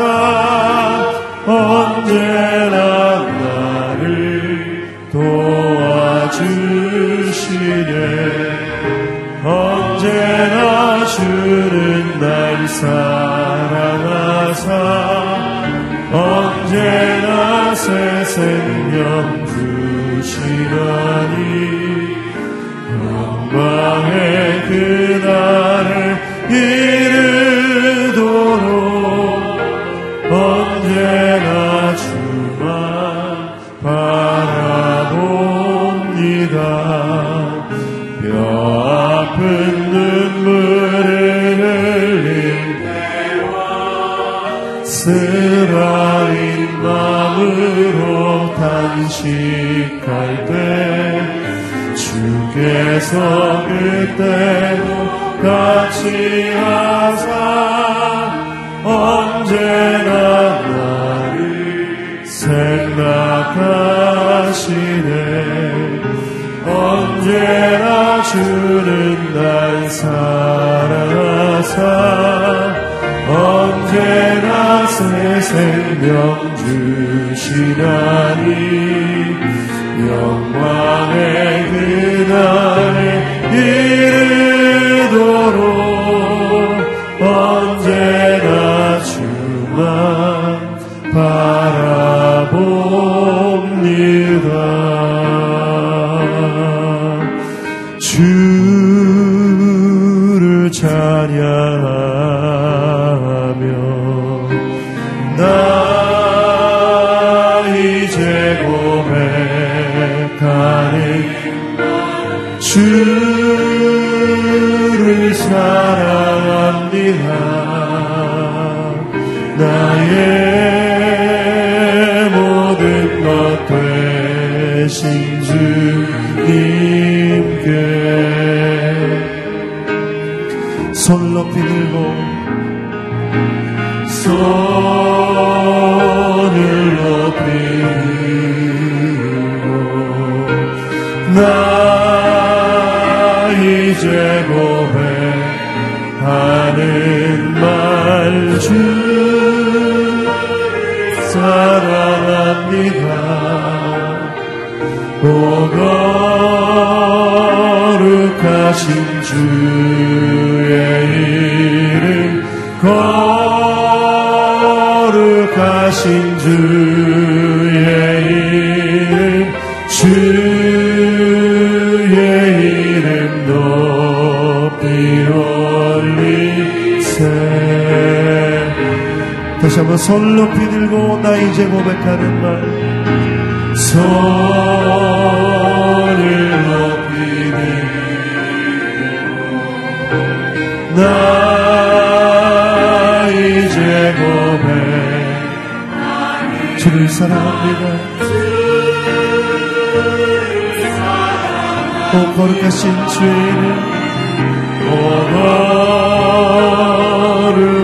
shine. 주께서 그때도 같이 하사 언제나 나를 생각하시네. 언제나 주는 날 살아사. 언제나 새 생명 주시나. 다시 한번 손 높이 들고 나 이제 고백하는 말. 손을 높이 들고 나 이제 고백. 주를 사랑합니다. 주를 사랑합니다 오 거룩하신 주님.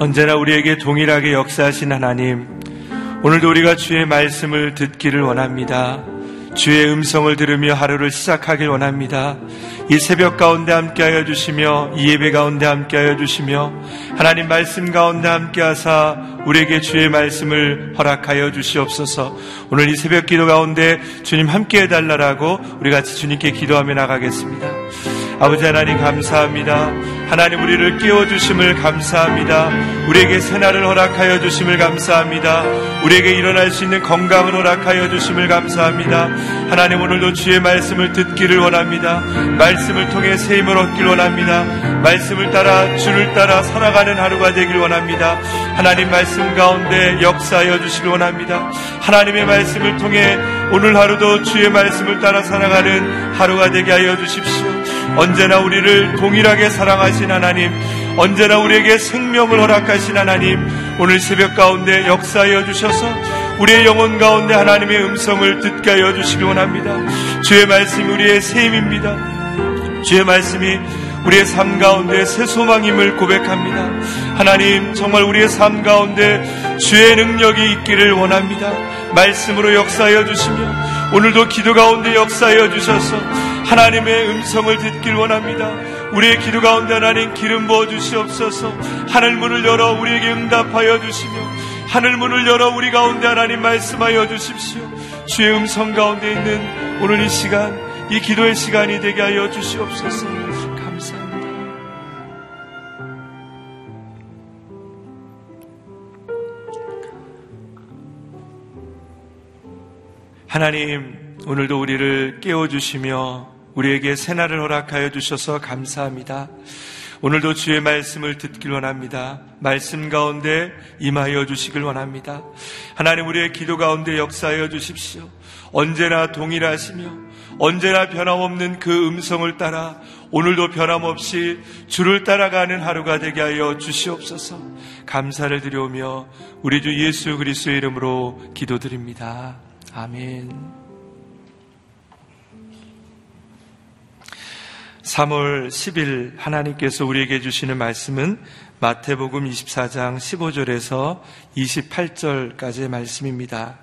언제나 우리에게 동일하게 역사하신 하나님, 오늘도 우리가 주의 말씀을 듣기를 원합니다. 주의 음성을 들으며 하루를 시작하길 원합니다. 이 새벽 가운데 함께하여 주시며 이 예배 가운데 함께하여 주시며 하나님 말씀 가운데 함께하사 우리에게 주의 말씀을 허락하여 주시옵소서. 오늘 이 새벽 기도 가운데 주님 함께해 달라라고 우리 같이 주님께 기도하며 나가겠습니다. 아버지 하나님 감사합니다. 하나님 우리를 깨워주심을 감사합니다. 우리에게 새날을 허락하여 주심을 감사합니다. 우리에게 일어날 수 있는 건강을 허락하여 주심을 감사합니다. 하나님 오늘도 주의 말씀을 듣기를 원합니다. 말씀을 통해 새 힘을 얻길 원합니다. 말씀을 따라 주를 따라 살아가는 하루가 되길 원합니다. 하나님 말씀 가운데 역사하여 주시길 원합니다. 하나님의 말씀을 통해 오늘 하루도 주의 말씀을 따라 살아가는 하루가 되게 하여 주십시오. 언제나 우리를 동일하게 사랑하신 하나님, 언제나 우리에게 생명을 허락하신 하나님, 오늘 새벽 가운데 역사하여 주셔서 우리의 영혼 가운데 하나님의 음성을 듣게 하여 주시기 원합니다. 주의 말씀이 우리의 셈입니다. 주의 말씀이 우리의 삶 가운데 새 소망임을 고백합니다. 하나님, 정말 우리의 삶 가운데 주의 능력이 있기를 원합니다. 말씀으로 역사하여 주시며 오늘도 기도 가운데 역사하여 주셔서 하나님의 음성을 듣길 원합니다. 우리의 기도 가운데 하나님 기름 부어 주시옵소서. 하늘 문을 열어 우리에게 응답하여 주시며 하늘 문을 열어 우리 가운데 하나님 말씀하여 주십시오. 주의 음성 가운데 있는 오늘 이 시간 이 기도의 시간이 되게 하여 주시옵소서. 하나님, 오늘도 우리를 깨워주시며 우리에게 새날을 허락하여 주셔서 감사합니다. 오늘도 주의 말씀을 듣길 원합니다. 말씀 가운데 임하여 주시길 원합니다. 하나님 우리의 기도 가운데 역사하여 주십시오. 언제나 동일하시며 언제나 변함없는 그 음성을 따라 오늘도 변함없이 주를 따라가는 하루가 되게 하여 주시옵소서. 감사를 드려오며 우리 주 예수 그리스도의 이름으로 기도드립니다. 아멘. 3월 10일 하나님께서 우리에게 주시는 말씀은 마태복음 24장 15절에서 28절까지의 말씀입니다.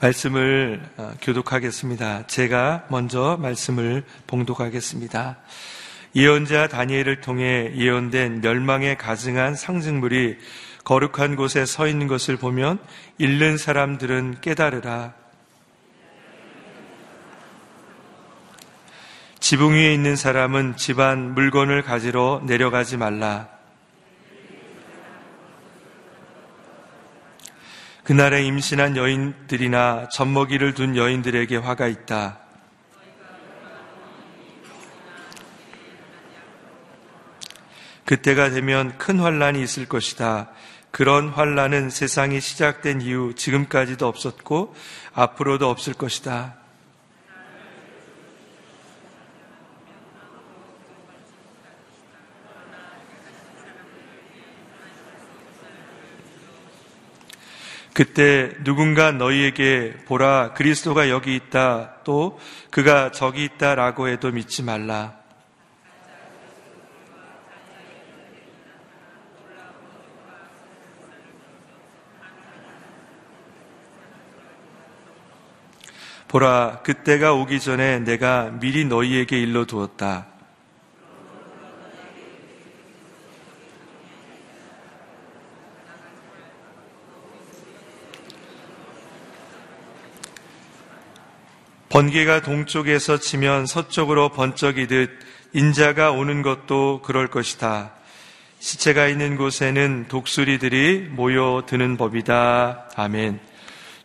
말씀을 어, 교독하겠습니다. 제가 먼저 말씀을 봉독하겠습니다. 예언자 다니엘을 통해 예언된 멸망에 가증한 상징물이 거룩한 곳에 서 있는 것을 보면 잃는 사람들은 깨달으라. 지붕 위에 있는 사람은 집안 물건을 가지러 내려가지 말라. 그날에 임신한 여인들이나 젖먹이를 둔 여인들에게 화가 있다. 그때가 되면 큰 환란이 있을 것이다. 그런 환란은 세상이 시작된 이후 지금까지도 없었고 앞으로도 없을 것이다. 그때 누군가 너희에게 보라 그리스도가 여기 있다 또 그가 저기 있다라고 해도 믿지 말라. 보라, 그때가 오기 전에 내가 미리 너희에게 일러 두었다. 번개가 동쪽에서 치면 서쪽으로 번쩍이듯 인자가 오는 것도 그럴 것이다. 시체가 있는 곳에는 독수리들이 모여드는 법이다. 아멘.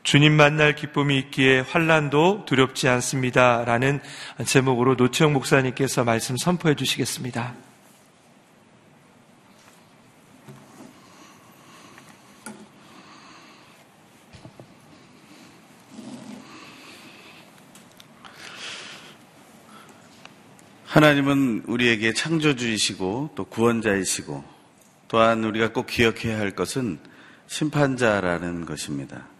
주님 만날 기쁨이 있기에 환란도 두렵지 않습니다라는 제목으로 노채영 목사님께서 말씀 선포해 주시겠습니다. 하나님은 우리에게 창조주이시고 또 구원자이시고 또한 우리가 꼭 기억해야 할 것은 심판자라는 것입니다.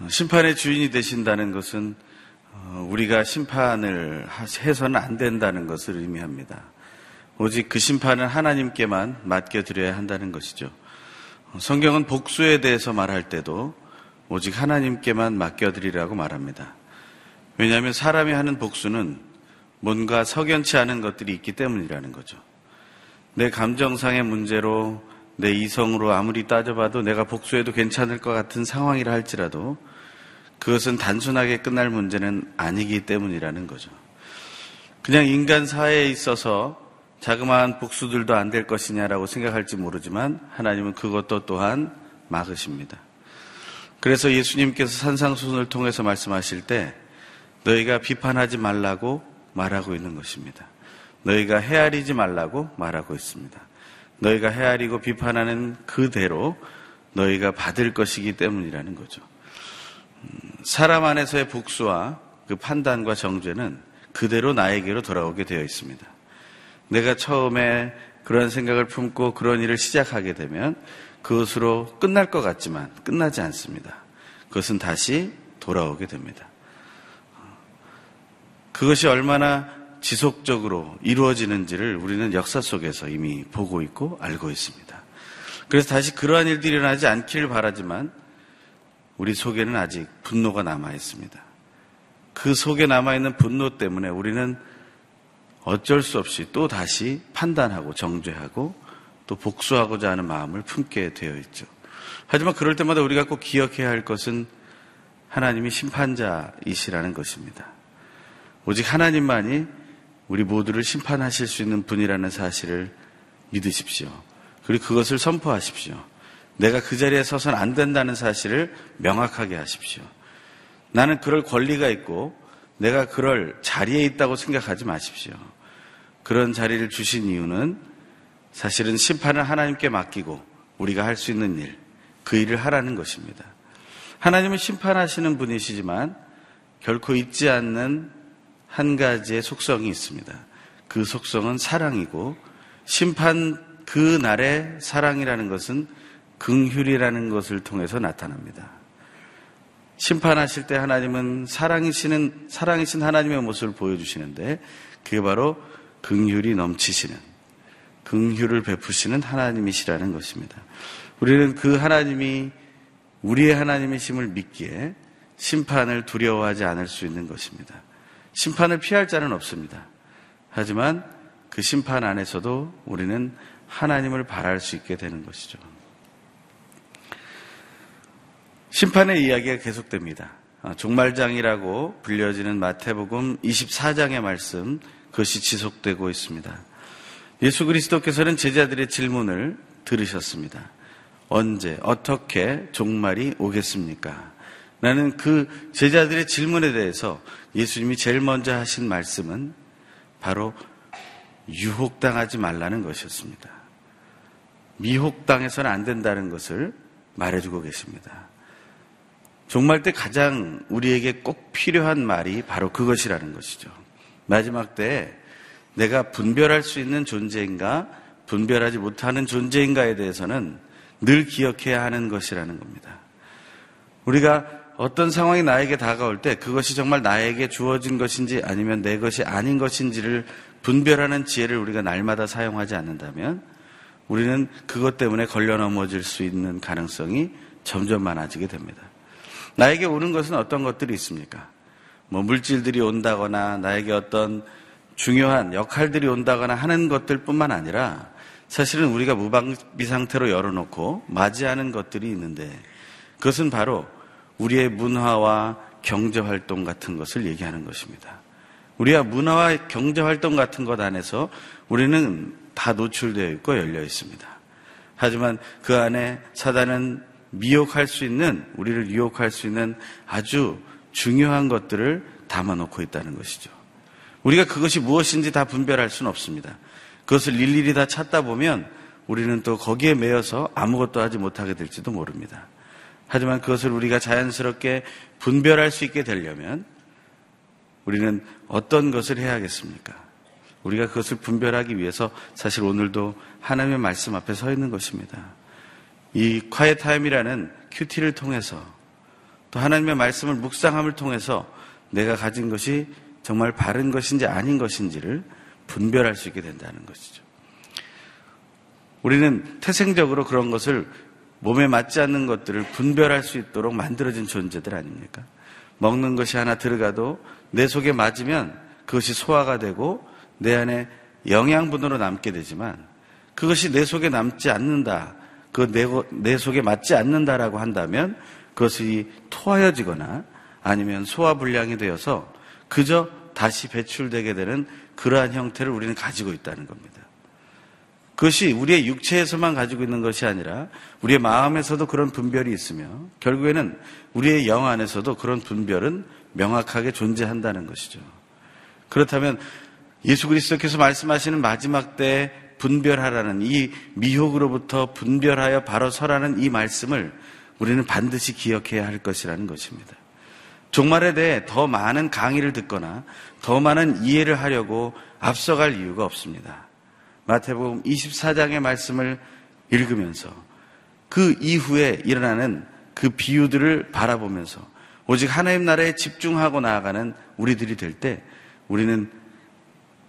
어, 심판의 주인이 되신다는 것은 어, 우리가 심판을 해서는 안 된다는 것을 의미합니다. 오직 그 심판은 하나님께만 맡겨드려야 한다는 것이죠. 어, 성경은 복수에 대해서 말할 때도 오직 하나님께만 맡겨드리라고 말합니다. 왜냐하면 사람이 하는 복수는 뭔가 석연치 않은 것들이 있기 때문이라는 거죠. 내 감정상의 문제로 내 이성으로 아무리 따져봐도 내가 복수해도 괜찮을 것 같은 상황이라 할지라도 그것은 단순하게 끝날 문제는 아니기 때문이라는 거죠. 그냥 인간 사회에 있어서 자그마한 복수들도 안 될 것이냐라고 생각할지 모르지만 하나님은 그것도 또한 막으십니다. 그래서 예수님께서 산상수훈을 통해서 말씀하실 때 너희가 비판하지 말라고 말하고 있는 것입니다. 너희가 헤아리지 말라고 말하고 있습니다. 너희가 헤아리고 비판하는 그대로 너희가 받을 것이기 때문이라는 거죠. 사람 안에서의 복수와 그 판단과 정죄는 그대로 나에게로 돌아오게 되어 있습니다. 내가 처음에 그런 생각을 품고 그런 일을 시작하게 되면 그것으로 끝날 것 같지만 끝나지 않습니다. 그것은 다시 돌아오게 됩니다. 그것이 얼마나 지속적으로 이루어지는지를 우리는 역사 속에서 이미 보고 있고 알고 있습니다. 그래서 다시 그러한 일들이 일어나지 않기를 바라지만 우리 속에는 아직 분노가 남아 있습니다. 그 속에 남아 있는 분노 때문에 우리는 어쩔 수 없이 또 다시 판단하고 정죄하고 또 복수하고자 하는 마음을 품게 되어 있죠. 하지만 그럴 때마다 우리가 꼭 기억해야 할 것은 하나님이 심판자이시라는 것입니다. 오직 하나님만이 우리 모두를 심판하실 수 있는 분이라는 사실을 믿으십시오. 그리고 그것을 선포하십시오. 내가 그 자리에 서선 안 된다는 사실을 명확하게 하십시오. 나는 그럴 권리가 있고 내가 그럴 자리에 있다고 생각하지 마십시오. 그런 자리를 주신 이유는 사실은 심판을 하나님께 맡기고 우리가 할 수 있는 일, 그 일을 하라는 것입니다. 하나님은 심판하시는 분이시지만 결코 잊지 않는 한 가지의 속성이 있습니다. 그 속성은 사랑이고 심판 그 날의 사랑이라는 것은 긍휼이라는 것을 통해서 나타납니다. 심판하실 때 하나님은 사랑이시는 사랑이신 하나님의 모습을 보여주시는데 그게 바로 긍휼이 넘치시는 긍휼을 베푸시는 하나님이시라는 것입니다. 우리는 그 하나님이 우리의 하나님이심을 믿기에 심판을 두려워하지 않을 수 있는 것입니다. 심판을 피할 자는 없습니다. 하지만 그 심판 안에서도 우리는 하나님을 바랄 수 있게 되는 것이죠. 심판의 이야기가 계속됩니다. 아, 종말장이라고 불려지는 마태복음 24장의 말씀, 그것이 지속되고 있습니다. 예수 그리스도께서는 제자들의 질문을 들으셨습니다. 언제, 어떻게 종말이 오겠습니까? 나는 그 제자들의 질문에 대해서 예수님이 제일 먼저 하신 말씀은 바로 유혹당하지 말라는 것이었습니다. 미혹당해서는 안 된다는 것을 말해주고 계십니다. 종말 때 가장 우리에게 꼭 필요한 말이 바로 그것이라는 것이죠. 마지막 때 내가 분별할 수 있는 존재인가, 분별하지 못하는 존재인가에 대해서는 늘 기억해야 하는 것이라는 겁니다. 우리가 어떤 상황이 나에게 다가올 때 그것이 정말 나에게 주어진 것인지 아니면 내 것이 아닌 것인지를 분별하는 지혜를 우리가 날마다 사용하지 않는다면 우리는 그것 때문에 걸려 넘어질 수 있는 가능성이 점점 많아지게 됩니다. 나에게 오는 것은 어떤 것들이 있습니까? 뭐 물질들이 온다거나 나에게 어떤 중요한 역할들이 온다거나 하는 것들 뿐만 아니라 사실은 우리가 무방비 상태로 열어놓고 맞이하는 것들이 있는데 그것은 바로 우리의 문화와 경제 활동 같은 것을 얘기하는 것입니다. 우리가 문화와 경제 활동 같은 것 안에서 우리는 다 노출되어 있고 열려 있습니다. 하지만 그 안에 사단은 미혹할 수 있는, 우리를 유혹할 수 있는 아주 중요한 것들을 담아놓고 있다는 것이죠. 우리가 그것이 무엇인지 다 분별할 수는 없습니다. 그것을 일일이 다 찾다 보면 우리는 또 거기에 매여서 아무것도 하지 못하게 될지도 모릅니다. 하지만 그것을 우리가 자연스럽게 분별할 수 있게 되려면 우리는 어떤 것을 해야겠습니까? 우리가 그것을 분별하기 위해서 사실 오늘도 하나님의 말씀 앞에 서 있는 것입니다. 이 quiet time이라는 큐티를 통해서 또 하나님의 말씀을 묵상함을 통해서 내가 가진 것이 정말 바른 것인지 아닌 것인지를 분별할 수 있게 된다는 것이죠. 우리는 태생적으로 그런 것을 몸에 맞지 않는 것들을 분별할 수 있도록 만들어진 존재들 아닙니까? 먹는 것이 하나 들어가도 내 속에 맞으면 그것이 소화가 되고 내 안에 영양분으로 남게 되지만 그것이 내 속에 남지 않는다. 그 내, 내 속에 맞지 않는다라고 한다면 그것이 토하여지거나 아니면 소화불량이 되어서 그저 다시 배출되게 되는 그러한 형태를 우리는 가지고 있다는 겁니다. 그것이 우리의 육체에서만 가지고 있는 것이 아니라 우리의 마음에서도 그런 분별이 있으며 결국에는 우리의 영 안에서도 그런 분별은 명확하게 존재한다는 것이죠. 그렇다면 예수 그리스도께서 말씀하시는 마지막 때 분별하라는 이 미혹으로부터 분별하여 바로 서라는 이 말씀을 우리는 반드시 기억해야 할 것이라는 것입니다. 종말에 대해 더 많은 강의를 듣거나 더 많은 이해를 하려고 앞서갈 이유가 없습니다. 마태복음 24장의 말씀을 읽으면서 그 이후에 일어나는 그 비유들을 바라보면서 오직 하나님 나라에 집중하고 나아가는 우리들이 될 때 우리는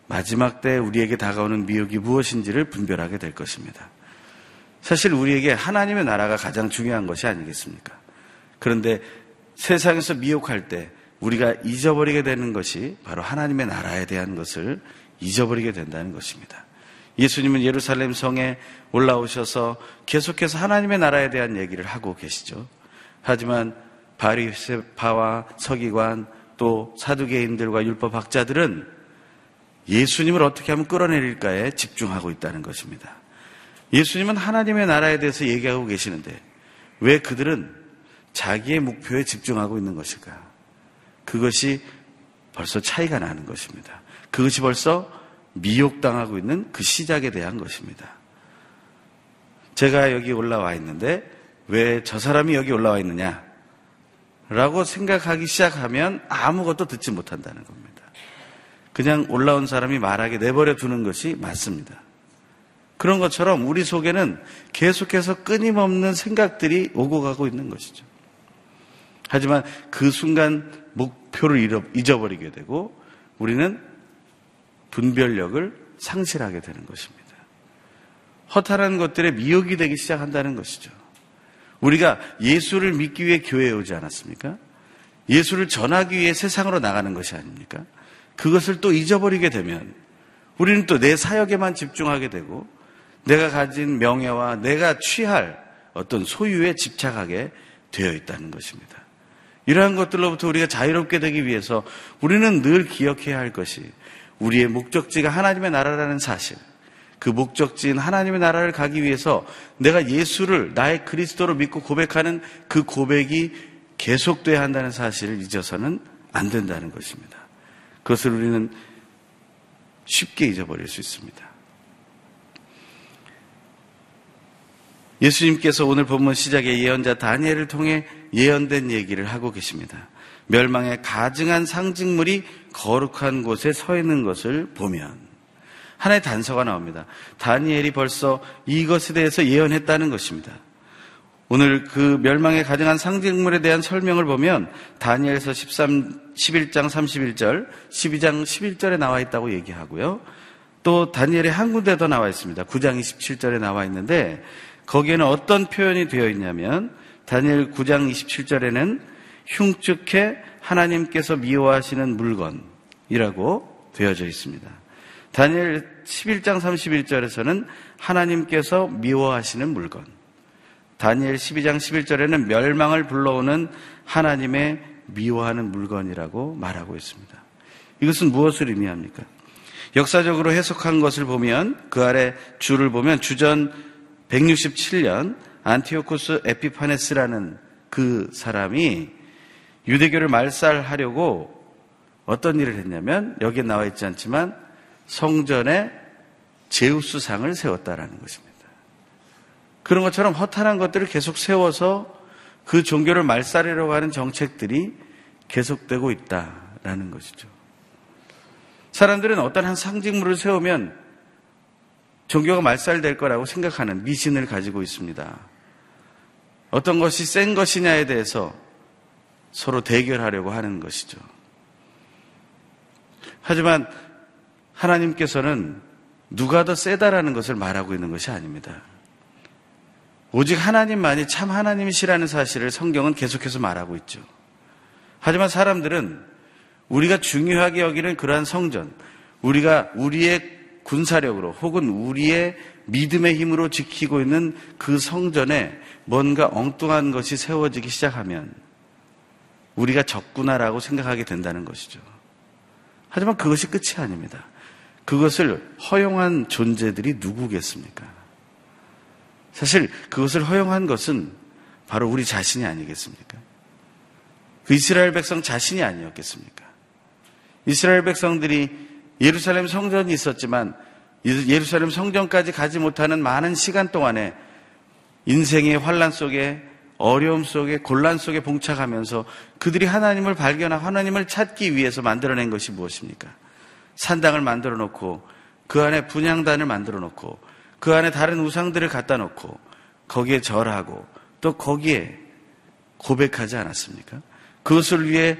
마지막 때 우리에게 다가오는 미혹이 무엇인지를 분별하게 될 것입니다. 사실 우리에게 하나님의 나라가 가장 중요한 것이 아니겠습니까? 그런데 세상에서 미혹할 때 우리가 잊어버리게 되는 것이 바로 하나님의 나라에 대한 것을 잊어버리게 된다는 것입니다. 예수님은 예루살렘 성에 올라오셔서 계속해서 하나님의 나라에 대한 얘기를 하고 계시죠. 하지만 바리세파와 서기관 또 사두개인들과 율법 학자들은 예수님을 어떻게 하면 끌어내릴까에 집중하고 있다는 것입니다. 예수님은 하나님의 나라에 대해서 얘기하고 계시는데 왜 그들은 자기의 목표에 집중하고 있는 것일까? 그것이 벌써 차이가 나는 것입니다. 그것이 벌써 미혹당하고 있는 그 시작에 대한 것입니다. 제가 여기 올라와 있는데 왜 저 사람이 여기 올라와 있느냐? 라고 생각하기 시작하면 아무것도 듣지 못한다는 겁니다. 그냥 올라온 사람이 말하게 내버려 두는 것이 맞습니다. 그런 것처럼 우리 속에는 계속해서 끊임없는 생각들이 오고 가고 있는 것이죠. 하지만 그 순간 목표를 잊어버리게 되고 우리는 분별력을 상실하게 되는 것입니다. 허탈한 것들에 미혹이 되기 시작한다는 것이죠. 우리가 예수를 믿기 위해 교회에 오지 않았습니까? 예수를 전하기 위해 세상으로 나가는 것이 아닙니까? 그것을 또 잊어버리게 되면 우리는 또 내 사역에만 집중하게 되고 내가 가진 명예와 내가 취할 어떤 소유에 집착하게 되어 있다는 것입니다. 이러한 것들로부터 우리가 자유롭게 되기 위해서 우리는 늘 기억해야 할 것이 우리의 목적지가 하나님의 나라라는 사실, 그 목적지인 하나님의 나라를 가기 위해서 내가 예수를 나의 그리스도로 믿고 고백하는 그 고백이 계속돼야 한다는 사실을 잊어서는 안 된다는 것입니다. 그것을 우리는 쉽게 잊어버릴 수 있습니다. 예수님께서 오늘 본문 시작에 예언자 다니엘을 통해 예언된 얘기를 하고 계십니다. 멸망의 가증한 상징물이 거룩한 곳에 서 있는 것을 보면 하나의 단서가 나옵니다. 다니엘이 벌써 이것에 대해서 예언했다는 것입니다. 오늘 그 멸망의 가증한 상징물에 대한 설명을 보면 다니엘서 13, 11장 31절, 12장 11절에 나와 있다고 얘기하고요. 또 다니엘의 한 군데 더 나와 있습니다. 9장 27절에 나와 있는데 거기에는 어떤 표현이 되어 있냐면 다니엘 9장 27절에는 흉측해 하나님께서 미워하시는 물건이라고 되어져 있습니다. 다니엘 11장 31절에서는 하나님께서 미워하시는 물건. 다니엘 12장 11절에는 멸망을 불러오는 하나님의 미워하는 물건이라고 말하고 있습니다. 이것은 무엇을 의미합니까? 역사적으로 해석한 것을 보면 그 아래 줄을 보면 주전 167년 안티오코스 에피파네스라는 그 사람이 유대교를 말살하려고 어떤 일을 했냐면 여기에 나와 있지 않지만 성전에 제우스상을 세웠다라는 것입니다. 그런 것처럼 허탄한 것들을 계속 세워서 그 종교를 말살하려고 하는 정책들이 계속되고 있다라는 것이죠. 사람들은 어떤 한 상징물을 세우면 종교가 말살될 거라고 생각하는 미신을 가지고 있습니다. 어떤 것이 센 것이냐에 대해서 서로 대결하려고 하는 것이죠. 하지만 하나님께서는 누가 더 세다라는 것을 말하고 있는 것이 아닙니다. 오직 하나님만이 참 하나님이시라는 사실을 성경은 계속해서 말하고 있죠. 하지만 사람들은 우리가 중요하게 여기는 그러한 성전, 우리가 우리의 군사력으로 혹은 우리의 믿음의 힘으로 지키고 있는 그 성전에 뭔가 엉뚱한 것이 세워지기 시작하면 우리가 적구나라고 생각하게 된다는 것이죠. 하지만 그것이 끝이 아닙니다. 그것을 허용한 존재들이 누구겠습니까? 사실 그것을 허용한 것은 바로 우리 자신이 아니겠습니까? 그 이스라엘 백성 자신이 아니었겠습니까? 이스라엘 백성들이 예루살렘 성전이 있었지만 예루살렘 성전까지 가지 못하는 많은 시간 동안에 인생의 환란 속에 어려움 속에 곤란 속에 봉착하면서 그들이 하나님을 발견하고 하나님을 찾기 위해서 만들어낸 것이 무엇입니까? 산당을 만들어 놓고 그 안에 분양단을 만들어 놓고 그 안에 다른 우상들을 갖다 놓고 거기에 절하고 또 거기에 고백하지 않았습니까? 그것을 위해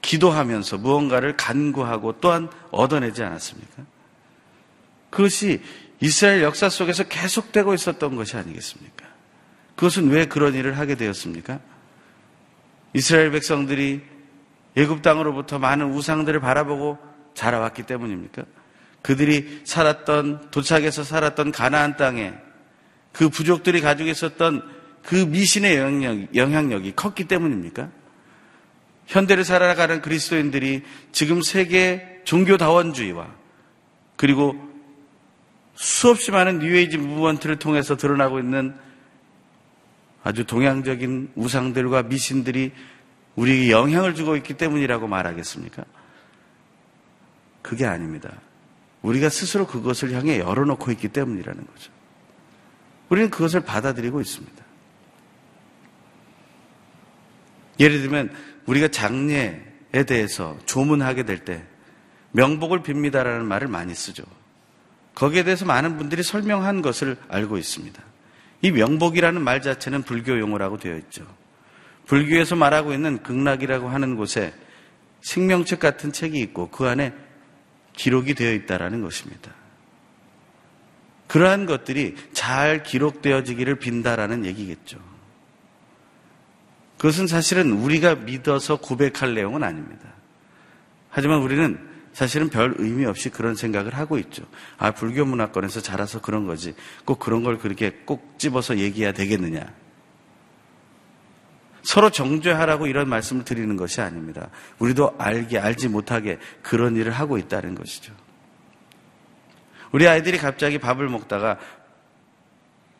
기도하면서 무언가를 간구하고 또한 얻어내지 않았습니까? 그것이 이스라엘 역사 속에서 계속되고 있었던 것이 아니겠습니까? 그것은 왜 그런 일을 하게 되었습니까? 이스라엘 백성들이 예굽 땅으로부터 많은 우상들을 바라보고 자라왔기 때문입니까? 그들이 살았던 도착해서 살았던 가나안 땅에 그 부족들이 가지고 있었던 그 미신의 영향력, 영향력이 컸기 때문입니까? 현대를 살아가는 그리스도인들이 지금 세계 종교다원주의와 그리고 수없이 많은 뉴에이지 무브먼트를 통해서 드러나고 있는 아주 동양적인 우상들과 미신들이 우리에게 영향을 주고 있기 때문이라고 말하겠습니까? 그게 아닙니다. 우리가 스스로 그것을 향해 열어놓고 있기 때문이라는 거죠. 우리는 그것을 받아들이고 있습니다. 예를 들면 우리가 장례에 대해서 조문하게 될 때 명복을 빕니다라는 말을 많이 쓰죠. 거기에 대해서 많은 분들이 설명한 것을 알고 있습니다. 이 명복이라는 말 자체는 불교 용어라고 되어 있죠. 불교에서 말하고 있는 극락이라고 하는 곳에 생명책 같은 책이 있고 그 안에 기록이 되어 있다라는 것입니다. 그러한 것들이 잘 기록되어지기를 빈다라는 얘기겠죠. 그것은 사실은 우리가 믿어서 고백할 내용은 아닙니다. 하지만 우리는 사실은 별 의미 없이 그런 생각을 하고 있죠. 아, 불교 문화권에서 자라서 그런 거지. 꼭 그런 걸 그렇게 꼭 집어서 얘기해야 되겠느냐. 서로 정죄하라고 이런 말씀을 드리는 것이 아닙니다. 우리도 알게, 알지 못하게 그런 일을 하고 있다는 것이죠. 우리 아이들이 갑자기 밥을 먹다가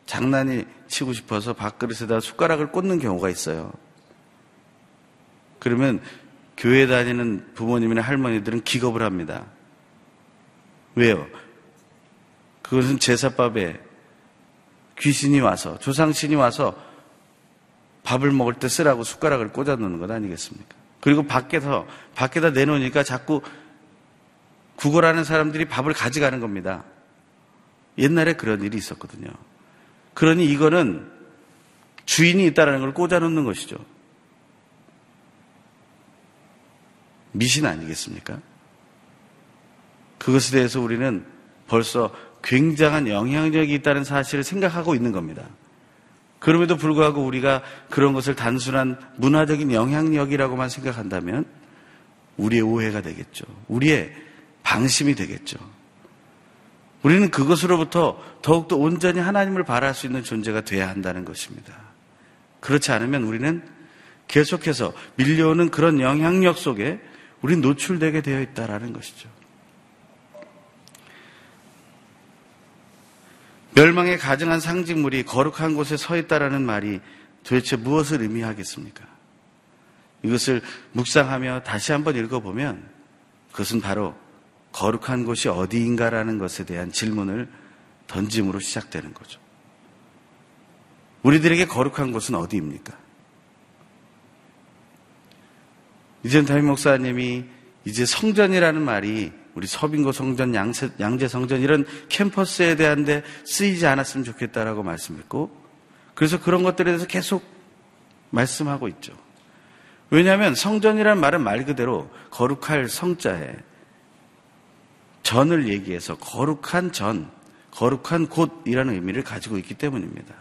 장난이 치고 싶어서 밥그릇에다 숟가락을 꽂는 경우가 있어요. 그러면 교회 다니는 부모님이나 할머니들은 기겁을 합니다. 왜요? 그것은 제사밥에 귀신이 와서, 조상신이 와서 밥을 먹을 때 쓰라고 숟가락을 꽂아 놓는 것 아니겠습니까? 그리고 밖에서, 밖에다 내놓으니까 자꾸 구걸하는 사람들이 밥을 가져가는 겁니다. 옛날에 그런 일이 있었거든요. 그러니 이거는 주인이 있다는 걸 꽂아 놓는 것이죠. 미신 아니겠습니까? 그것에 대해서 우리는 벌써 굉장한 영향력이 있다는 사실을 생각하고 있는 겁니다. 그럼에도 불구하고 우리가 그런 것을 단순한 문화적인 영향력이라고만 생각한다면 우리의 오해가 되겠죠. 우리의 방심이 되겠죠. 우리는 그것으로부터 더욱더 온전히 하나님을 바랄 수 있는 존재가 되어야 한다는 것입니다. 그렇지 않으면 우리는 계속해서 밀려오는 그런 영향력 속에 우린 노출되게 되어 있다라는 것이죠. 멸망에 가증한 상징물이 거룩한 곳에 서 있다라는 말이 도대체 무엇을 의미하겠습니까? 이것을 묵상하며 다시 한번 읽어보면 그것은 바로 거룩한 곳이 어디인가라는 것에 대한 질문을 던짐으로 시작되는 거죠. 우리들에게 거룩한 곳은 어디입니까? 이전 담임 목사님이 이제 성전이라는 말이 우리 서빙고 성전, 양세, 양재 성전 이런 캠퍼스에 대한데 쓰이지 않았으면 좋겠다라고 말씀했고 그래서 그런 것들에 대해서 계속 말씀하고 있죠. 왜냐하면 성전이라는 말은 말 그대로 거룩할 성자에 전을 얘기해서 거룩한 전, 거룩한 곳이라는 의미를 가지고 있기 때문입니다.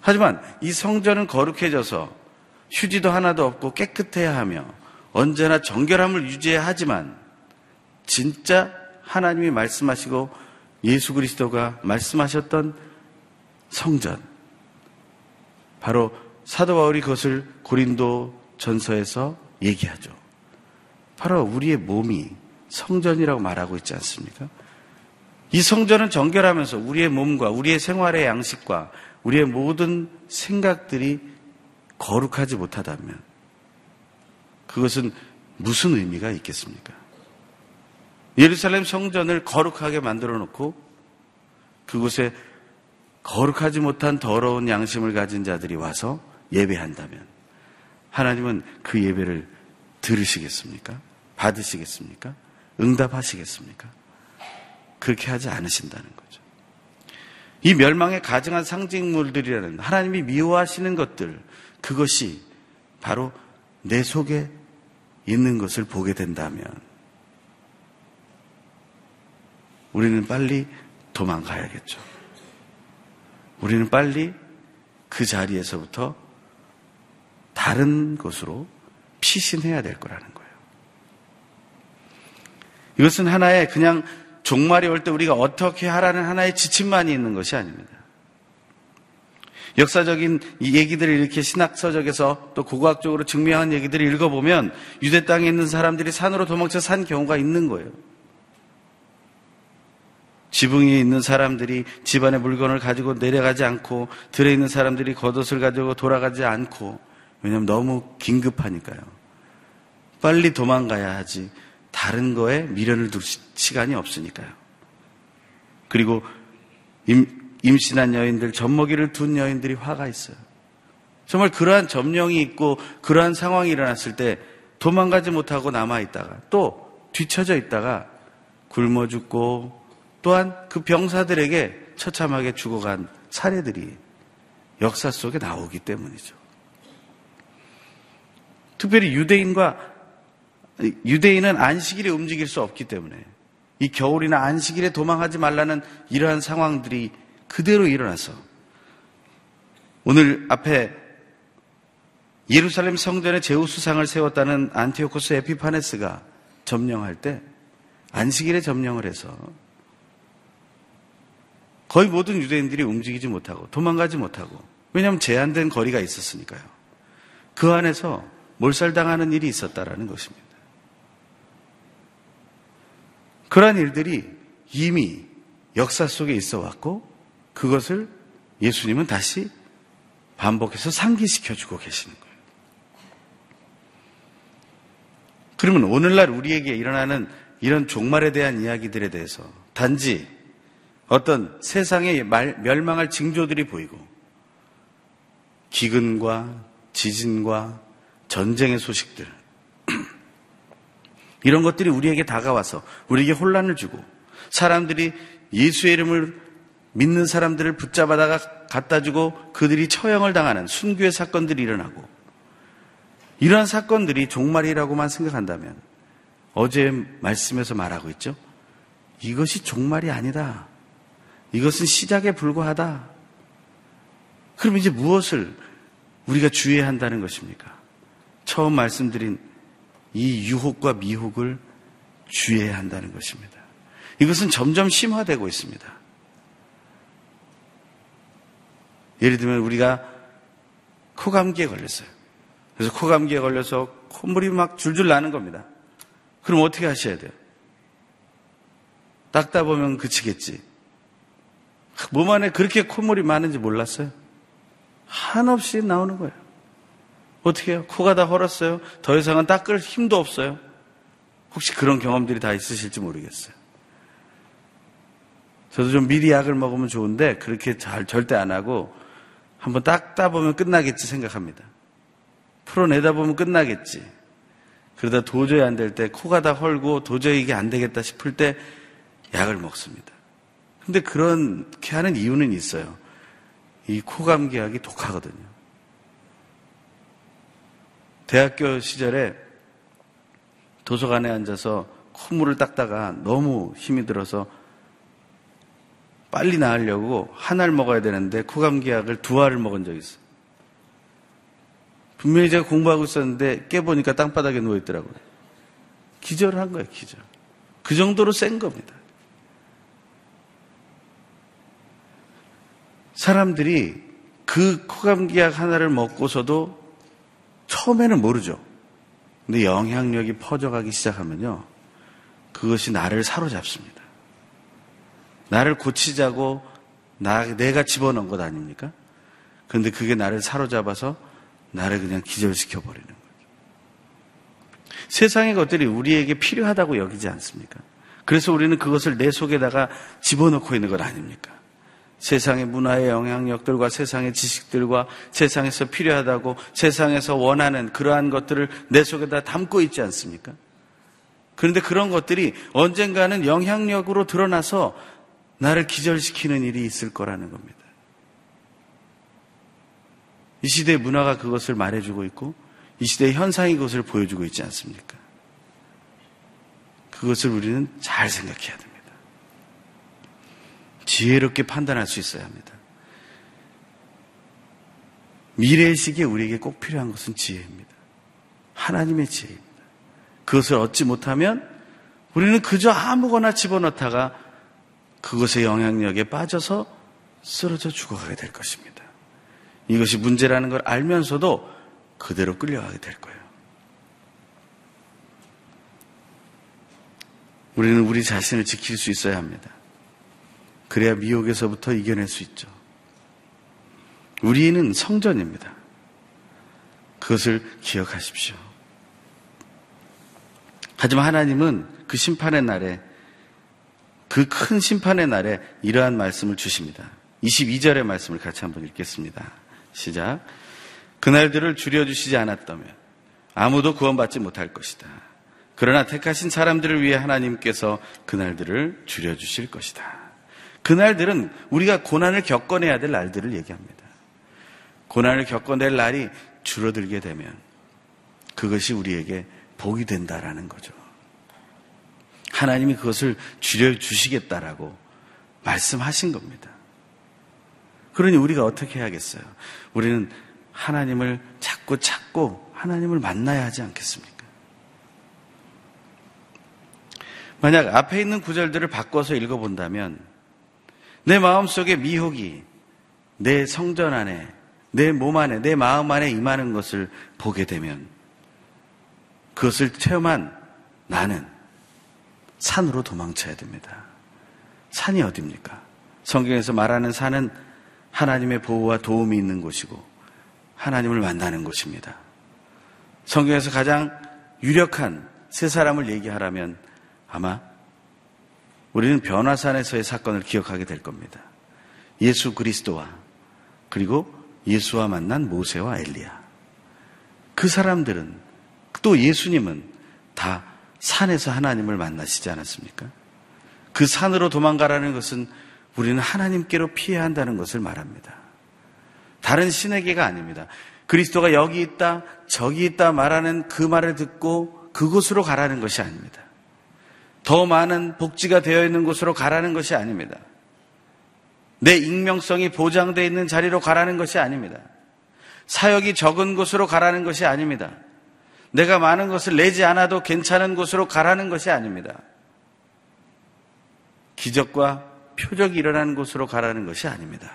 하지만 이 성전은 거룩해져서 휴지도 하나도 없고 깨끗해야 하며 언제나 정결함을 유지해야 하지만 진짜 하나님이 말씀하시고 예수 그리스도가 말씀하셨던 성전 바로 사도 바울이 그것을 고린도 전서에서 얘기하죠. 바로 우리의 몸이 성전이라고 말하고 있지 않습니까? 이 성전은 정결하면서 우리의 몸과 우리의 생활의 양식과 우리의 모든 생각들이 거룩하지 못하다면 그것은 무슨 의미가 있겠습니까? 예루살렘 성전을 거룩하게 만들어 놓고 그곳에 거룩하지 못한 더러운 양심을 가진 자들이 와서 예배한다면 하나님은 그 예배를 들으시겠습니까? 받으시겠습니까? 응답하시겠습니까? 그렇게 하지 않으신다는 거죠. 이 멸망에 가증한 상징물들이라는 하나님이 미워하시는 것들, 그것이 바로 내 속에 있는 것을 보게 된다면 우리는 빨리 도망가야겠죠. 우리는 빨리 그 자리에서부터 다른 곳으로 피신해야 될 거라는 거예요. 이것은 하나의 그냥 종말이 올 때 우리가 어떻게 하라는 하나의 지침만이 있는 것이 아닙니다. 역사적인 이 얘기들을 이렇게 신학서적에서 또 고고학적으로 증명한 얘기들을 읽어보면 유대 땅에 있는 사람들이 산으로 도망쳐 산 경우가 있는 거예요. 지붕 위에 있는 사람들이 집안의 물건을 가지고 내려가지 않고 들에 있는 사람들이 겉옷을 가지고 돌아가지 않고 왜냐하면 너무 긴급하니까요. 빨리 도망가야 하지 다른 거에 미련을 둘 시간이 없으니까요. 그리고 임, 임신한 여인들, 젖먹이를 둔 여인들이 화가 있어요. 정말 그러한 점령이 있고 그러한 상황이 일어났을 때 도망가지 못하고 남아있다가 또 뒤처져 있다가 굶어 죽고 또한 그 병사들에게 처참하게 죽어간 사례들이 역사 속에 나오기 때문이죠. 특별히 유대인과 유대인은 안식일에 움직일 수 없기 때문에 이 겨울이나 안식일에 도망하지 말라는 이러한 상황들이 그대로 일어나서 오늘 앞에 예루살렘 성전에 제우수상을 세웠다는 안티오코스 에피파네스가 점령할 때 안식일에 점령을 해서 거의 모든 유대인들이 움직이지 못하고 도망가지 못하고 왜냐하면 제한된 거리가 있었으니까요. 그 안에서 몰살당하는 일이 있었다라는 것입니다. 그러한 일들이 이미 역사 속에 있어 왔고 그것을 예수님은 다시 반복해서 상기시켜 주고 계시는 거예요. 그러면 오늘날 우리에게 일어나는 이런 종말에 대한 이야기들에 대해서 단지 어떤 세상의 멸망할 징조들이 보이고 기근과 지진과 전쟁의 소식들 이런 것들이 우리에게 다가와서 우리에게 혼란을 주고 사람들이 예수의 이름을 믿는 사람들을 붙잡아다가 갖다 주고 그들이 처형을 당하는 순교의 사건들이 일어나고 이러한 사건들이 종말이라고만 생각한다면 어제 말씀에서 말하고 있죠. 이것이 종말이 아니다. 이것은 시작에 불과하다. 그럼 이제 무엇을 우리가 주의해야 한다는 것입니까? 처음 말씀드린 이 유혹과 미혹을 주의해야 한다는 것입니다. 이것은 점점 심화되고 있습니다. 예를 들면 우리가 코감기에 걸렸어요. 그래서 코감기에 걸려서 콧물이 막 줄줄 나는 겁니다. 그럼 어떻게 하셔야 돼요? 닦다 보면 그치겠지. 몸 안에 그렇게 콧물이 많은지 몰랐어요. 한없이 나오는 거예요. 어떻게 해요? 코가 다 헐었어요. 더 이상은 닦을 힘도 없어요. 혹시 그런 경험들이 다 있으실지 모르겠어요. 저도 좀 미리 약을 먹으면 좋은데 그렇게 잘 절대 안 하고 한번 닦다 보면 끝나겠지 생각합니다. 풀어내다 보면 끝나겠지. 그러다 도저히 안 될 때 코가 다 헐고 도저히 이게 안 되겠다 싶을 때 약을 먹습니다. 근데 그렇게 하는 이유는 있어요. 이 코감기약이 독하거든요. 대학교 시절에 도서관에 앉아서 콧물을 닦다가 너무 힘이 들어서 빨리 나으려고 한 알 먹어야 되는데 코감기약을 두 알을 먹은 적이 있어요. 분명히 제가 공부하고 있었는데 깨보니까 땅바닥에 누워있더라고요. 기절을 한 거예요, 기절. 그 정도로 센 겁니다. 사람들이 그 코감기약 하나를 먹고서도 처음에는 모르죠. 근데 영향력이 퍼져가기 시작하면요. 그것이 나를 사로잡습니다. 나를 고치자고 나, 내가 집어넣은 것 아닙니까? 그런데 그게 나를 사로잡아서 나를 그냥 기절시켜 버리는 거죠. 세상의 것들이 우리에게 필요하다고 여기지 않습니까? 그래서 우리는 그것을 내 속에다가 집어넣고 있는 것 아닙니까? 세상의 문화의 영향력들과 세상의 지식들과 세상에서 필요하다고 세상에서 원하는 그러한 것들을 내 속에다 담고 있지 않습니까? 그런데 그런 것들이 언젠가는 영향력으로 드러나서 나를 기절시키는 일이 있을 거라는 겁니다. 이 시대의 문화가 그것을 말해주고 있고 이 시대의 현상이 그것을 보여주고 있지 않습니까? 그것을 우리는 잘 생각해야 됩니다. 지혜롭게 판단할 수 있어야 합니다. 미래의 시기에 우리에게 꼭 필요한 것은 지혜입니다. 하나님의 지혜입니다. 그것을 얻지 못하면 우리는 그저 아무거나 집어넣다가 그것의 영향력에 빠져서 쓰러져 죽어가게 될 것입니다. 이것이 문제라는 걸 알면서도 그대로 끌려가게 될 거예요. 우리는 우리 자신을 지킬 수 있어야 합니다. 그래야 미혹에서부터 이겨낼 수 있죠. 우리는 성전입니다. 그것을 기억하십시오. 하지만 하나님은 그 심판의 날에 그 큰 심판의 날에 이러한 말씀을 주십니다. 22절의 말씀을 같이 한번 읽겠습니다. 시작. 그날들을 줄여주시지 않았다면 아무도 구원받지 못할 것이다. 그러나 택하신 사람들을 위해 하나님께서 그날들을 줄여주실 것이다. 그날들은 우리가 고난을 겪어내야 될 날들을 얘기합니다. 고난을 겪어낼 날이 줄어들게 되면 그것이 우리에게 복이 된다라는 거죠. 하나님이 그것을 줄여주시겠다라고 말씀하신 겁니다. 그러니 우리가 어떻게 해야겠어요? 우리는 하나님을 자꾸 찾고 하나님을 만나야 하지 않겠습니까? 만약 앞에 있는 구절들을 바꿔서 읽어본다면 내 마음속에 미혹이 내 성전 안에, 내 몸 안에, 내 마음 안에 임하는 것을 보게 되면 그것을 체험한 나는 산으로 도망쳐야 됩니다. 산이 어딥니까? 성경에서 말하는 산은 하나님의 보호와 도움이 있는 곳이고 하나님을 만나는 곳입니다. 성경에서 가장 유력한 세 사람을 얘기하라면 아마 우리는 변화산에서의 사건을 기억하게 될 겁니다. 예수 그리스도와 그리고 예수와 만난 모세와 엘리야. 그 사람들은 또 예수님은 다 산에서 하나님을 만나시지 않았습니까? 그 산으로 도망가라는 것은 우리는 하나님께로 피해야 한다는 것을 말합니다. 다른 신에게가 아닙니다. 그리스도가 여기 있다, 저기 있다 말하는 그 말을 듣고 그곳으로 가라는 것이 아닙니다. 더 많은 복지가 되어 있는 곳으로 가라는 것이 아닙니다. 내 익명성이 보장되어 있는 자리로 가라는 것이 아닙니다. 사역이 적은 곳으로 가라는 것이 아닙니다. 내가 많은 것을 내지 않아도 괜찮은 곳으로 가라는 것이 아닙니다. 기적과 표적이 일어나는 곳으로 가라는 것이 아닙니다.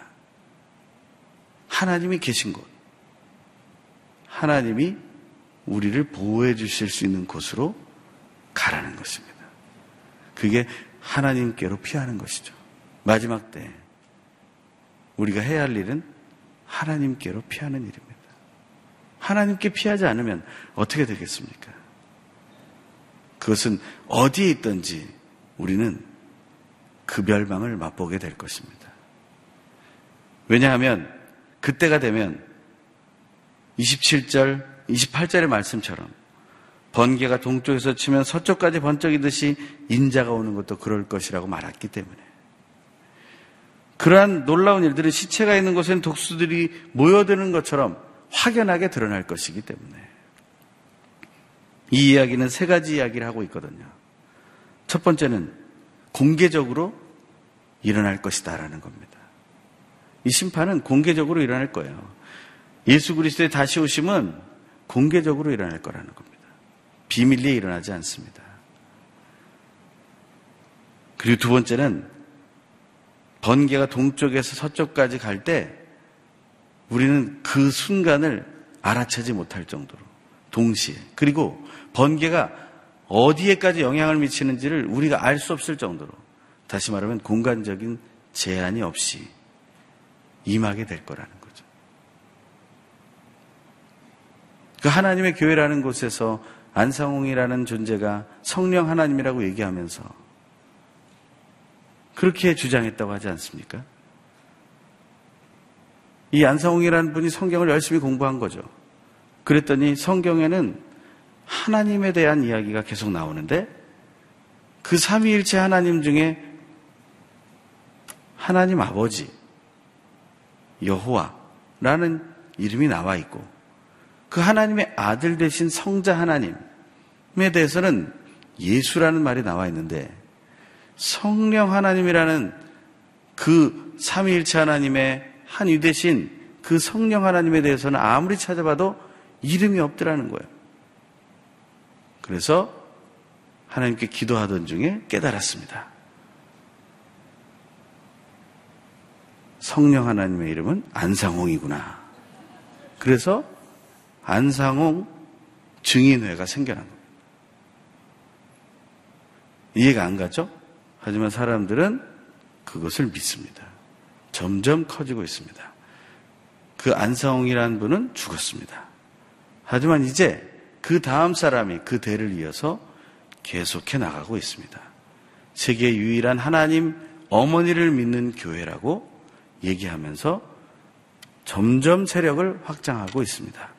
하나님이 계신 곳. 하나님이 우리를 보호해 주실 수 있는 곳으로 가라는 것입니다. 그게 하나님께로 피하는 것이죠. 마지막 때 우리가 해야 할 일은 하나님께로 피하는 일입니다. 하나님께 피하지 않으면 어떻게 되겠습니까? 그것은 어디에 있든지 우리는 그 멸망을 맛보게 될 것입니다. 왜냐하면 그때가 되면 27절, 28절의 말씀처럼 번개가 동쪽에서 치면 서쪽까지 번쩍이듯이 인자가 오는 것도 그럴 것이라고 말했기 때문에 그러한 놀라운 일들은 시체가 있는 곳엔 독수들이 모여드는 것처럼 확연하게 드러날 것이기 때문에 이 이야기는 세 가지 이야기를 하고 있거든요. 첫 번째는 공개적으로 일어날 것이다라는 겁니다. 이 심판은 공개적으로 일어날 거예요. 예수 그리스도의 다시 오심은 공개적으로 일어날 거라는 겁니다. 비밀리에 일어나지 않습니다. 그리고 두 번째는 번개가 동쪽에서 서쪽까지 갈 때 우리는 그 순간을 알아채지 못할 정도로 동시에 그리고 번개가 어디에까지 영향을 미치는지를 우리가 알 수 없을 정도로 다시 말하면 공간적인 제한이 없이 임하게 될 거라는 거죠. 그 하나님의 교회라는 곳에서 안상홍이라는 존재가 성령 하나님이라고 얘기하면서 그렇게 주장했다고 하지 않습니까? 이 안상홍이라는 분이 성경을 열심히 공부한 거죠. 그랬더니 성경에는 하나님에 대한 이야기가 계속 나오는데 그 삼위일체 하나님 중에 하나님 아버지 여호와라는 이름이 나와 있고 그 하나님의 아들 대신 성자 하나님에 대해서는 예수라는 말이 나와 있는데 성령 하나님이라는 그 삼위일체 하나님의 한 유 대신 그 성령 하나님에 대해서는 아무리 찾아봐도 이름이 없더라는 거예요. 그래서 하나님께 기도하던 중에 깨달았습니다. 성령 하나님의 이름은 안상홍이구나. 그래서 안상홍 증인회가 생겨난 겁니다. 이해가 안 가죠? 하지만 사람들은 그것을 믿습니다. 점점 커지고 있습니다. 그 안상홍이라는 분은 죽었습니다. 하지만 이제 그 다음 사람이 그 대를 이어서 계속해 나가고 있습니다. 세계 유일한 하나님 어머니를 믿는 교회라고 얘기하면서 점점 세력을 확장하고 있습니다.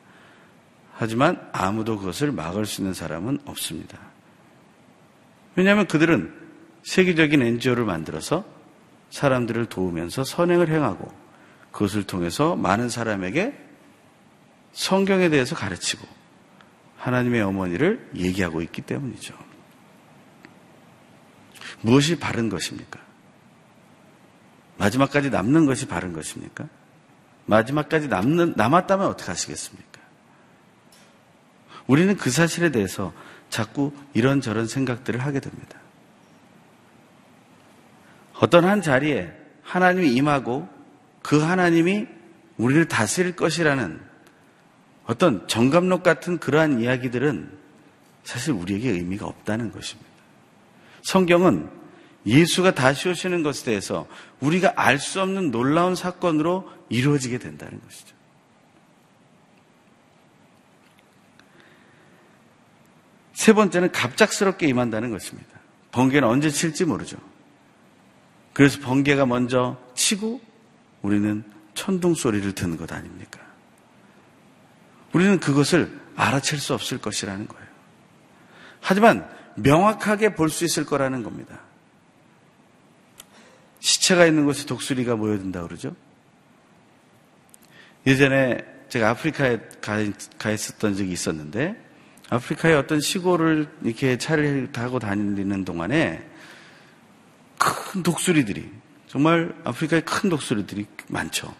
하지만 아무도 그것을 막을 수 있는 사람은 없습니다. 왜냐하면 그들은 세계적인 NGO를 만들어서 사람들을 도우면서 선행을 행하고 그것을 통해서 많은 사람에게 성경에 대해서 가르치고 하나님의 어머니를 얘기하고 있기 때문이죠. 무엇이 바른 것입니까? 마지막까지 남는 것이 바른 것입니까? 마지막까지 남는, 남았다면 어떻게 하시겠습니까? 우리는 그 사실에 대해서 자꾸 이런저런 생각들을 하게 됩니다. 어떤 한 자리에 하나님이 임하고 그 하나님이 우리를 다스릴 것이라는 어떤 정감록 같은 그러한 이야기들은 사실 우리에게 의미가 없다는 것입니다. 성경은 예수가 다시 오시는 것에 대해서 우리가 알 수 없는 놀라운 사건으로 이루어지게 된다는 것이죠. 세 번째는 갑작스럽게 임한다는 것입니다. 번개는 언제 칠지 모르죠. 그래서 번개가 먼저 치고 우리는 천둥 소리를 듣는 것 아닙니까? 우리는 그것을 알아챌 수 없을 것이라는 거예요. 하지만 명확하게 볼 수 있을 거라는 겁니다. 시체가 있는 곳에 독수리가 모여든다 그러죠. 예전에 제가 아프리카에 가, 가 있었던 적이 있었는데 아프리카의 어떤 시골을 이렇게 차를 타고 다니는 동안에 큰 독수리들이 정말 아프리카에 큰 독수리들이 많죠.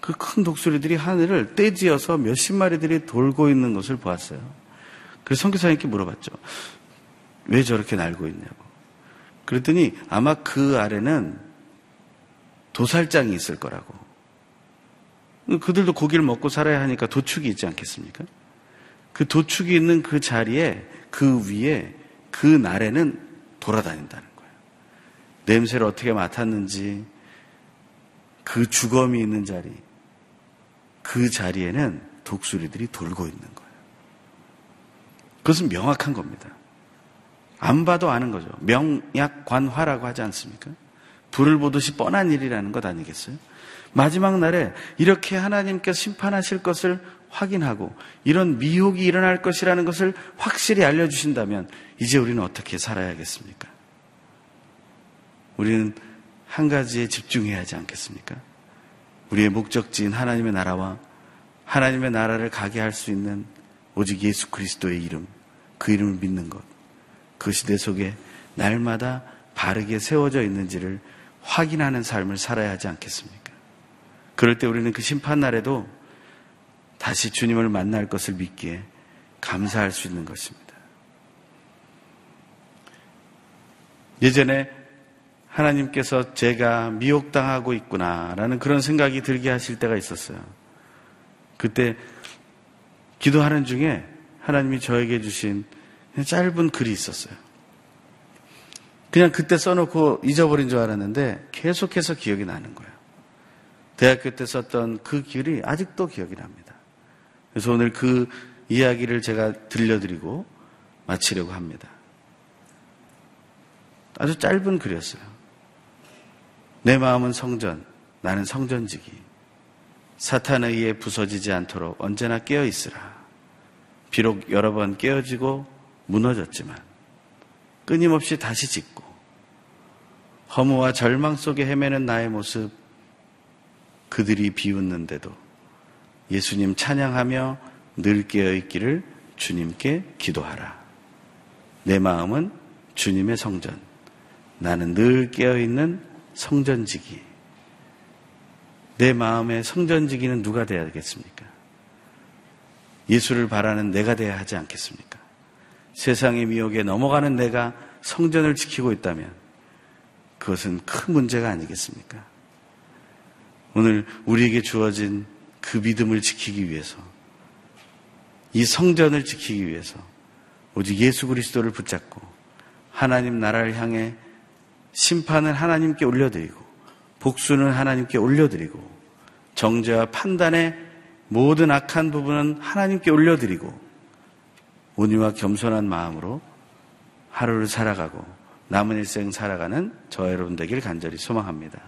그 큰 독수리들이 하늘을 떼지어서 몇십 마리들이 돌고 있는 것을 보았어요. 그래서 선교사님께 물어봤죠. 왜 저렇게 날고 있냐고. 그랬더니 아마 그 아래는 도살장이 있을 거라고. 그들도 고기를 먹고 살아야 하니까 도축이 있지 않겠습니까? 그 도축이 있는 그 자리에 그 위에 그 날에는 돌아다닌다는. 냄새를 어떻게 맡았는지 그 주검이 있는 자리, 그 자리에는 독수리들이 돌고 있는 거예요. 그것은 명확한 겁니다. 안 봐도 아는 거죠. 명약관화라고 하지 않습니까? 불을 보듯이 뻔한 일이라는 것 아니겠어요? 마지막 날에 이렇게 하나님께서 심판하실 것을 확인하고 이런 미혹이 일어날 것이라는 것을 확실히 알려주신다면 이제 우리는 어떻게 살아야겠습니까? 우리는 한 가지에 집중해야 하지 않겠습니까? 우리의 목적지인 하나님의 나라와 하나님의 나라를 가게 할 수 있는 오직 예수 그리스도의 이름, 그 이름을 믿는 것. 그것이 내 속에 날마다 바르게 세워져 있는지를 확인하는 삶을 살아야 하지 않겠습니까? 그럴 때 우리는 그 심판날에도 다시 주님을 만날 것을 믿기에 감사할 수 있는 것입니다. 예전에 하나님께서 제가 미혹당하고 있구나라는 그런 생각이 들게 하실 때가 있었어요. 그때 기도하는 중에 하나님이 저에게 주신 짧은 글이 있었어요. 그냥 그때 써놓고 잊어버린 줄 알았는데 계속해서 기억이 나는 거예요. 대학교 때 썼던 그 글이 아직도 기억이 납니다. 그래서 오늘 그 이야기를 제가 들려드리고 마치려고 합니다. 아주 짧은 글이었어요. 내 마음은 성전, 나는 성전지기. 사탄에 의해 부서지지 않도록 언제나 깨어 있으라. 비록 여러 번 깨어지고 무너졌지만 끊임없이 다시 짓고 허무와 절망 속에 헤매는 나의 모습 그들이 비웃는데도 예수님 찬양하며 늘 깨어 있기를 주님께 기도하라. 내 마음은 주님의 성전. 나는 늘 깨어 있는 성전지기. 내 마음의 성전지기는 누가 되어야겠습니까? 예수를 바라는 내가 되어야 하지 않겠습니까? 세상의 미혹에 넘어가는 내가 성전을 지키고 있다면 그것은 큰 문제가 아니겠습니까? 오늘 우리에게 주어진 그 믿음을 지키기 위해서 이 성전을 지키기 위해서 오직 예수 그리스도를 붙잡고 하나님 나라를 향해 심판을 하나님께 올려드리고 복수는 하나님께 올려드리고 정죄와 판단의 모든 악한 부분은 하나님께 올려드리고 온유와 겸손한 마음으로 하루를 살아가고 남은 일생 살아가는 저 여러분 되길 간절히 소망합니다.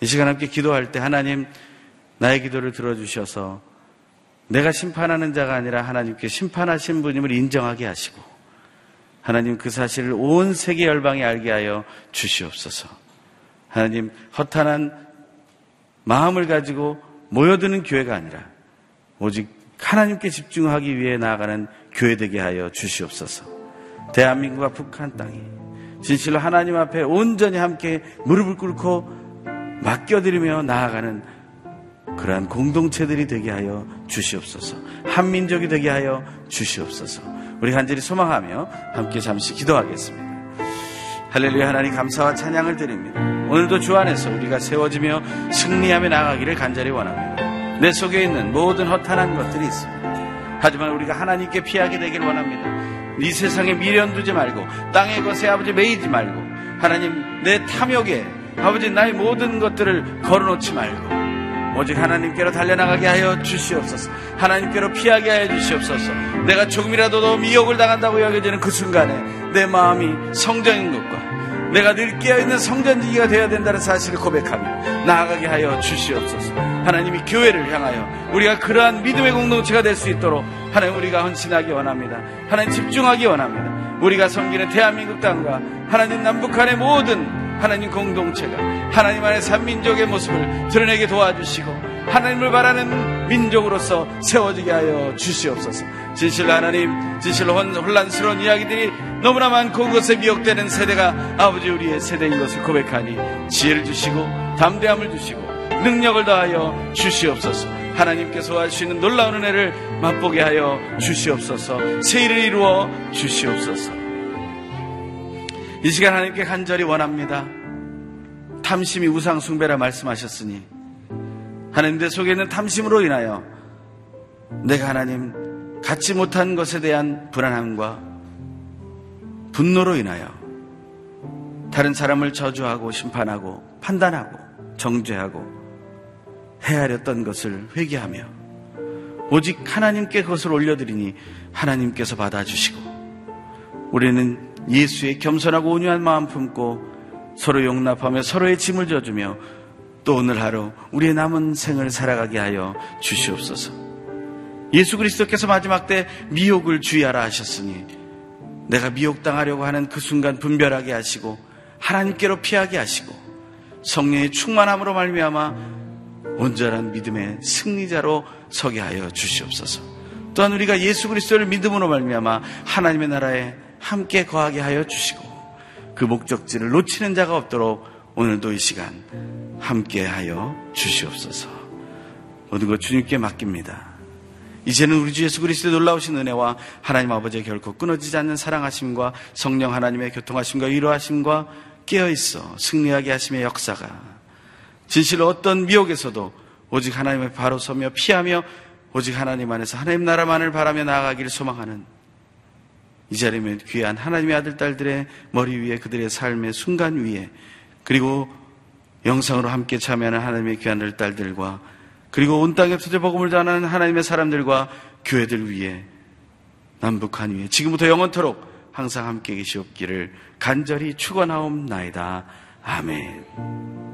이 시간 함께 기도할 때 하나님 나의 기도를 들어주셔서 내가 심판하는 자가 아니라 하나님께 심판하신 분임을 인정하게 하시고 하나님 그 사실을 온 세계 열방에 알게 하여 주시옵소서. 하나님 허탄한 마음을 가지고 모여드는 교회가 아니라 오직 하나님께 집중하기 위해 나아가는 교회 되게 하여 주시옵소서. 대한민국과 북한 땅이 진실로 하나님 앞에 온전히 함께 무릎을 꿇고 맡겨드리며 나아가는 그러한 공동체들이 되게 하여 주시옵소서. 한민족이 되게 하여 주시옵소서. 우리 간절히 소망하며 함께 잠시 기도하겠습니다. 할렐루야 하나님 감사와 찬양을 드립니다. 오늘도 주 안에서 우리가 세워지며 승리하며 나가기를 간절히 원합니다. 내 속에 있는 모든 허탄한 것들이 있습니다. 하지만 우리가 하나님께 피하게 되길 원합니다. 이 세상에 미련 두지 말고 땅의 것에 아버지 매이지 말고 하나님 내 탐욕에 아버지 나의 모든 것들을 걸어놓지 말고 오직 하나님께로 달려나가게 하여 주시옵소서. 하나님께로 피하게 하여 주시옵소서. 내가 조금이라도 더 미혹을 당한다고 여겨지는 그 순간에 내 마음이 성전인 것과 내가 늘 깨어있는 성전지기가 되어야 된다는 사실을 고백하며 나아가게 하여 주시옵소서. 하나님이 교회를 향하여 우리가 그러한 믿음의 공동체가 될 수 있도록 하나님 우리가 헌신하기 원합니다. 하나님 집중하기 원합니다. 우리가 섬기는 대한민국 땅과 하나님 남북한의 모든 하나님 공동체가 하나님 안의 삼민족의 모습을 드러내게 도와주시고 하나님을 바라는 민족으로서 세워지게 하여 주시옵소서. 진실로 하나님, 진실로 혼란스러운 이야기들이 너무나 많고 그것에 미혹되는 세대가 아버지 우리의 세대인 것을 고백하니 지혜를 주시고 담대함을 주시고 능력을 더하여 주시옵소서. 하나님께서 하시는 놀라운 은혜를 맛보게 하여 주시옵소서. 새 일을 이루어 주시옵소서. 이 시간 하나님께 간절히 원합니다. 탐심이 우상 숭배라 말씀하셨으니 하나님 내 속에 있는 탐심으로 인하여 내가 하나님 갖지 못한 것에 대한 불안함과 분노로 인하여 다른 사람을 저주하고 심판하고 판단하고 정죄하고 헤아렸던 것을 회개하며 오직 하나님께 그것을 올려드리니 하나님께서 받아주시고 우리는 예수의 겸손하고 온유한 마음 품고 서로 용납하며 서로의 짐을 져주며 또 오늘 하루 우리의 남은 생을 살아가게 하여 주시옵소서. 예수 그리스도께서 마지막 때 미혹을 주의하라 하셨으니 내가 미혹당하려고 하는 그 순간 분별하게 하시고 하나님께로 피하게 하시고 성령의 충만함으로 말미암아 온전한 믿음의 승리자로 서게 하여 주시옵소서. 또한 우리가 예수 그리스도를 믿음으로 말미암아 하나님의 나라에 함께 거하게 하여 주시고 그 목적지를 놓치는 자가 없도록 오늘도 이 시간 함께 하여 주시옵소서. 모든 것 주님께 맡깁니다. 이제는 우리 주 예수 그리스도의 놀라우신 은혜와 하나님 아버지의 결코 끊어지지 않는 사랑하심과 성령 하나님의 교통하심과 위로하심과 깨어있어 승리하게 하심의 역사가 진실로 어떤 미혹에서도 오직 하나님의 바로 서며 피하며 오직 하나님 안에서 하나님 나라만을 바라며 나아가기를 소망하는 이 자리에 귀한 하나님의 아들, 딸들의 머리 위에 그들의 삶의 순간 위에 그리고 영상으로 함께 참여하는 하나님의 귀한 아들, 딸들과 그리고 온 땅에 터져 복음을 전하는 하나님의 사람들과 교회들 위에 남북한 위에 지금부터 영원토록 항상 함께 계시옵기를 간절히 축원하옵나이다. 아멘.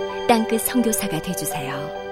땅끝 성교사가 되주세요